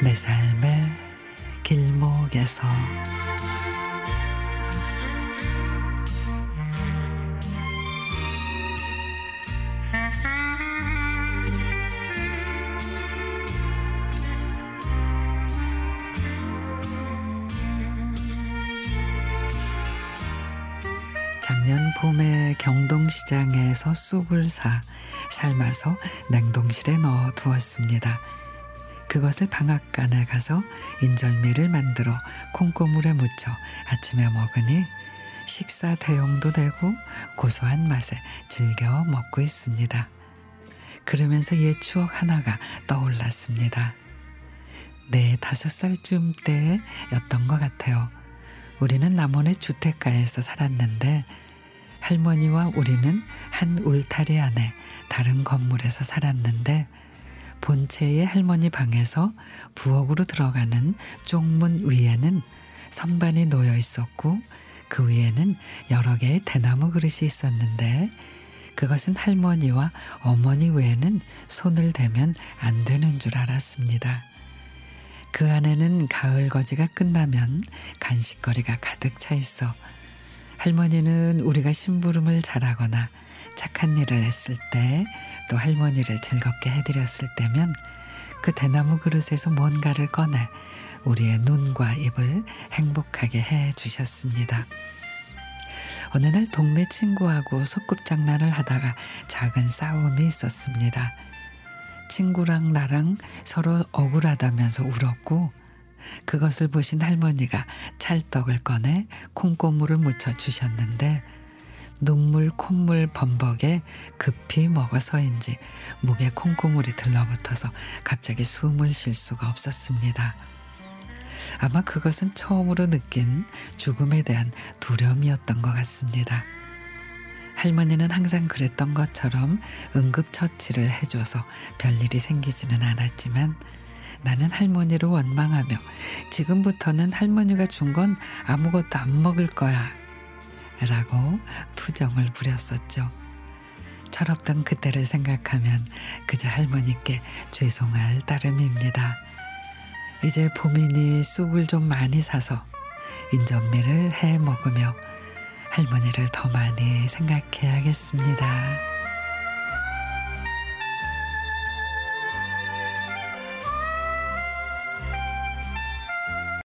내 삶의 길목에서 작년 봄에 경동시장에서 쑥을 사 삶아서 냉동실에 넣어 두었습니다. 그것을 방앗간에 가서 인절미를 만들어 콩고물에 묻혀 아침에 먹으니 식사 대용도 되고 고소한 맛에 즐겨 먹고 있습니다. 그러면서 옛 추억 하나가 떠올랐습니다. 네 다섯 살쯤 때였던 것 같아요. 우리는 남원의 주택가에서 살았는데 할머니와 우리는 한 울타리 안에 다른 건물에서 살았는데 본체의 할머니 방에서 부엌으로 들어가는 쪽문 위에는 선반이 놓여 있었고 그 위에는 여러 개의 대나무 그릇이 있었는데 그것은 할머니와 어머니 외에는 손을 대면 안 되는 줄 알았습니다. 그 안에는 가을 거지가 끝나면 간식거리가 가득 차 있어 할머니는 우리가 심부름을 잘하거나 착한 일을 했을 때 또 할머니를 즐겁게 해드렸을 때면 그 대나무 그릇에서 뭔가를 꺼내 우리의 눈과 입을 행복하게 해 주셨습니다. 어느 날 동네 친구하고 소꿉장난을 하다가 작은 싸움이 있었습니다. 친구랑 나랑 서로 억울하다면서 울었고 그것을 보신 할머니가 찰떡을 꺼내 콩고물을 묻혀 주셨는데 눈물 콧물 범벅에 급히 먹어서인지 목에 콩고물이 들러붙어서 갑자기 숨을 쉴 수가 없었습니다. 아마 그것은 처음으로 느낀 죽음에 대한 두려움이었던 것 같습니다. 할머니는 항상 그랬던 것처럼 응급처치를 해줘서 별일이 생기지는 않았지만 나는 할머니를 원망하며 지금부터는 할머니가 준 건 아무것도 안 먹을 거야. 라고 투정을 부렸었죠. 철없던 그때를 생각하면 그저 할머니께 죄송할 따름입니다. 이제 봄이니 쑥을 좀 많이 사서 인절미를 해 먹으며 할머니를 더 많이 생각해야겠습니다.